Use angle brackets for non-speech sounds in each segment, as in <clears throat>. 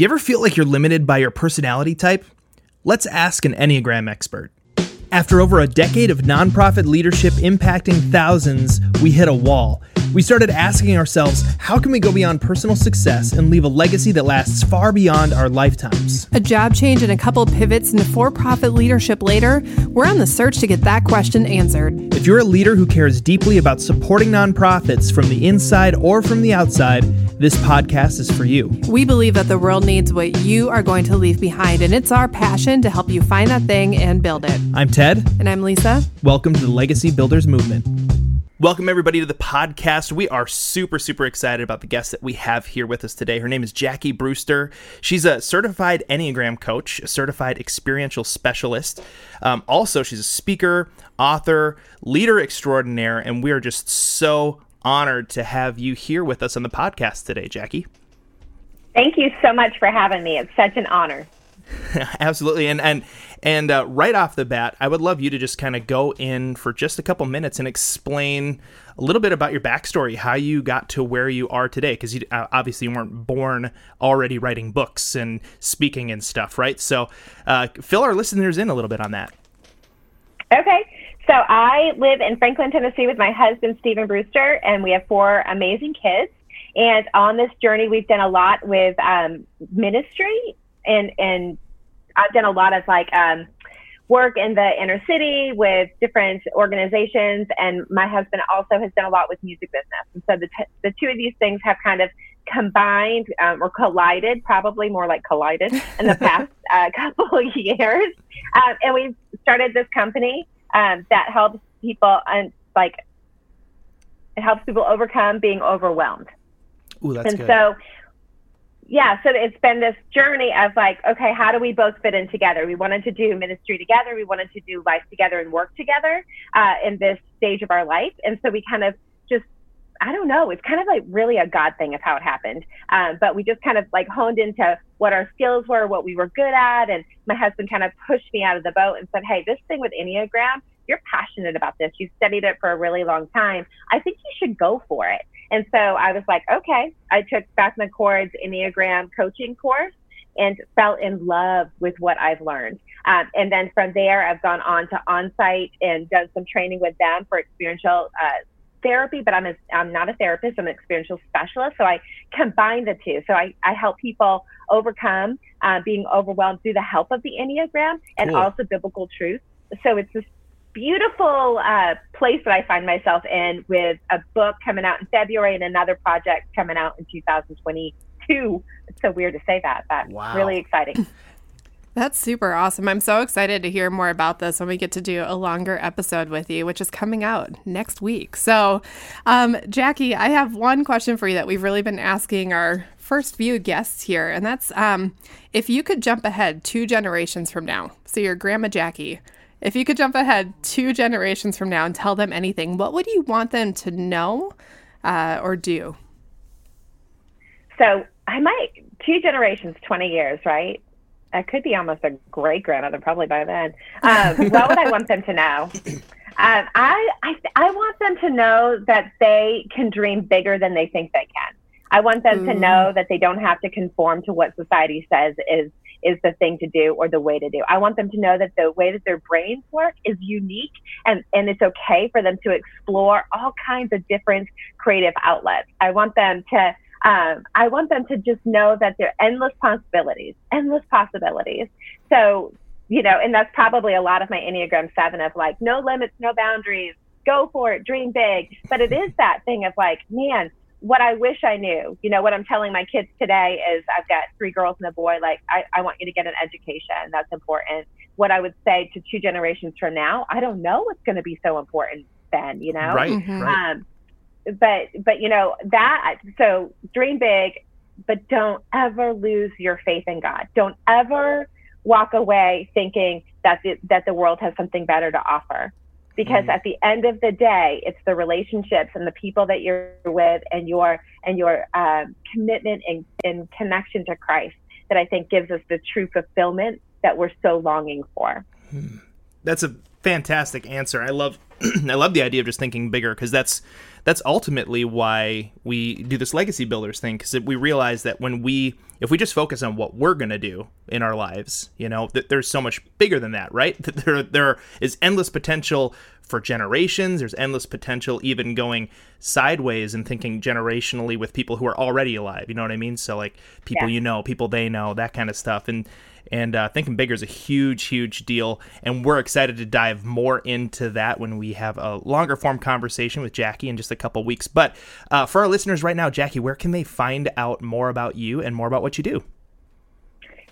Do you ever feel like you're limited by your personality type? Let's ask an Enneagram expert. After over a decade of nonprofit leadership impacting thousands, we hit a wall. We started asking ourselves, how can we go beyond personal success and leave a legacy that lasts far beyond our lifetimes? A job change and a couple pivots into for profit leadership later, we're on the search to get that question answered. If you're a leader who cares deeply about supporting nonprofits from the inside or from the outside, this podcast is for you. We believe that the world needs what you are going to leave behind, and it's our passion to help you find that thing and build it. I'm Ted. And I'm Lisa. Welcome to the Legacy Builders Movement. Welcome, everybody, to the podcast. We are super, super excited about the guest that we have here with us today. Her name is Jackie Brewster. She's a certified Enneagram coach, a certified experiential specialist. Um, also, she's a speaker, author, leader extraordinaire, and we are just so honored to have you here with us on the podcast today, Jackie. Thank you so much for having me. It's such an honor. <laughs> Absolutely, and and and uh, right off the bat, I would love you to just kind of go in for just a couple minutes and explain a little bit about your backstory, how you got to where you are today, because you uh, obviously you weren't born already writing books and speaking and stuff, right? So, uh, fill our listeners in a little bit on that. Okay. So I live in Franklin, Tennessee with my husband, Stephen Brewster, and we have four amazing kids. And on this journey, we've done a lot with um, ministry and and I've done a lot of like um, work in the inner city with different organizations, and my husband also has done a lot with music business. And so the t- the two of these things have kind of combined um, or collided, probably more like collided <laughs> in the past uh, <laughs> couple of years. Um, and we've started this company um, that helps people and like it helps people overcome being overwhelmed. Ooh, that's and good. so yeah, so it's been this journey of like, okay, how do we both fit in together? We wanted to do ministry together. We wanted to do life together and work together uh, in this stage of our life. And so we kind of just, I don't know, it's kind of like really a God thing of how it happened. Um, but we just kind of like honed into what our skills were, what we were good at. And my husband kind of pushed me out of the boat and said, hey, this thing with Enneagram, you're passionate about this. You've studied it for a really long time. I think you should go for it. And so I was like, okay. I took Beth McCord's Enneagram coaching course and fell in love with what I've learned. Um, and then from there, I've gone on to on-site and done some training with them for experiential uh, therapy, but I'm, a, I'm not a therapist. I'm an experiential specialist. So I combine the two. So I, I help people overcome uh, being overwhelmed through the help of the Enneagram and Cool. also biblical truth. So it's this beautiful uh, place that I find myself in with a book coming out in February and another project coming out in 2022. It's so weird to say that, but Wow. really exciting. <laughs> That's super awesome. I'm so excited to hear more about this when we get to do a longer episode with you, which is coming out next week. So, um, Jackie, I have one question for you that we've really been asking our first few guests here, and that's um, if you could jump ahead two generations from now, so your grandma Jackie, if you could jump ahead two generations from now and tell them anything, what would you want them to know uh, or do? So I might, two generations, 20 years, right? I could be almost a great grandmother probably by then. Um, <laughs> what would I want them to know? Um, I, I, I want them to know that they can dream bigger than they think they can. I want them to Mm. know that they don't have to conform to what society says is is the thing to do or the way to do. I want them to know that the way that their brains work is unique and, and it's okay for them to explore all kinds of different creative outlets. I want them to um, I want them to just know that there are endless possibilities, endless possibilities. So, you know, and that's probably a lot of my Enneagram 7 of like, no limits, no boundaries, go for it, dream big. But it is that thing of like, man, what I wish I knew, you know, what I'm telling my kids today is I've got three girls and a boy. Like, I, I want you to get an education. That's important. What I would say to two generations from now, I don't know what's going to be so important then, you know? Right, Mhm. right. Um, but but you know that so dream big, but don't ever lose your faith in God. Don't ever walk away thinking that the, that the world has something better to offer. Because Mm. at the end of the day, it's the relationships and the people that you're with, and your and your um, commitment and, and connection to Christ that I think gives us the true fulfillment that we're so longing for. That's a fantastic answer. I love <clears throat> I love the idea of just thinking bigger because that's that's ultimately why we do this legacy builders thing because we realize that when we if we just focus on what we're going to do in our lives you know that there's so much bigger than that right? That <laughs> there there is endless potential for generations there's endless potential even going sideways and thinking generationally with people who are already alive you know what i mean? So like people Yeah. you know people they know that kind of stuff. And and uh, thinking bigger is a huge huge deal and we're excited to dive more into that when we have a longer form conversation with jackie in just a couple weeks but uh, for our listeners right now jackie where can they find out more about you and more about what you do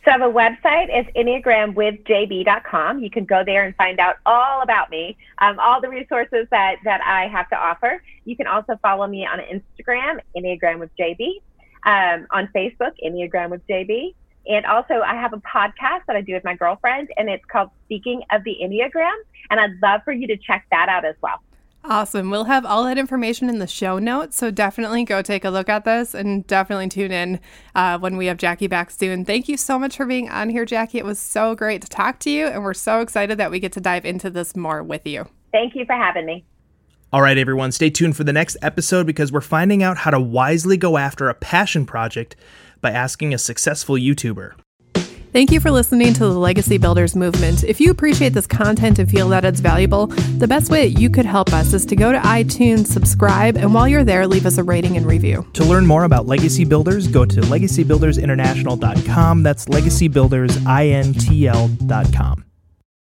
So I have a website. It's enneagramwithjb.com. You can go there and find out all about me, um, all the resources that, that I have to offer. You can also follow me on Instagram, Enneagram with JB, um, on Facebook, Enneagram with JB. And also, I have a podcast that I do with my girlfriend, and it's called Speaking of the Enneagram. And I'd love for you to check that out as well. Awesome. We'll have all that information in the show notes. So definitely go take a look at this and definitely tune in uh, when we have Jackie back soon. Thank you so much for being on here, Jackie. It was so great to talk to you. And we're so excited that we get to dive into this more with you. Thank you for having me. All right, everyone, stay tuned for the next episode because we're finding out how to wisely go after a passion project by asking a successful YouTuber. Thank you for listening to the Legacy Builders Movement. If you appreciate this content and feel that it's valuable, the best way that you could help us is to go to iTunes, subscribe, and while you're there, leave us a rating and review. To learn more about Legacy Builders, go to legacybuildersinternational.com. That's legacybuildersintl.com.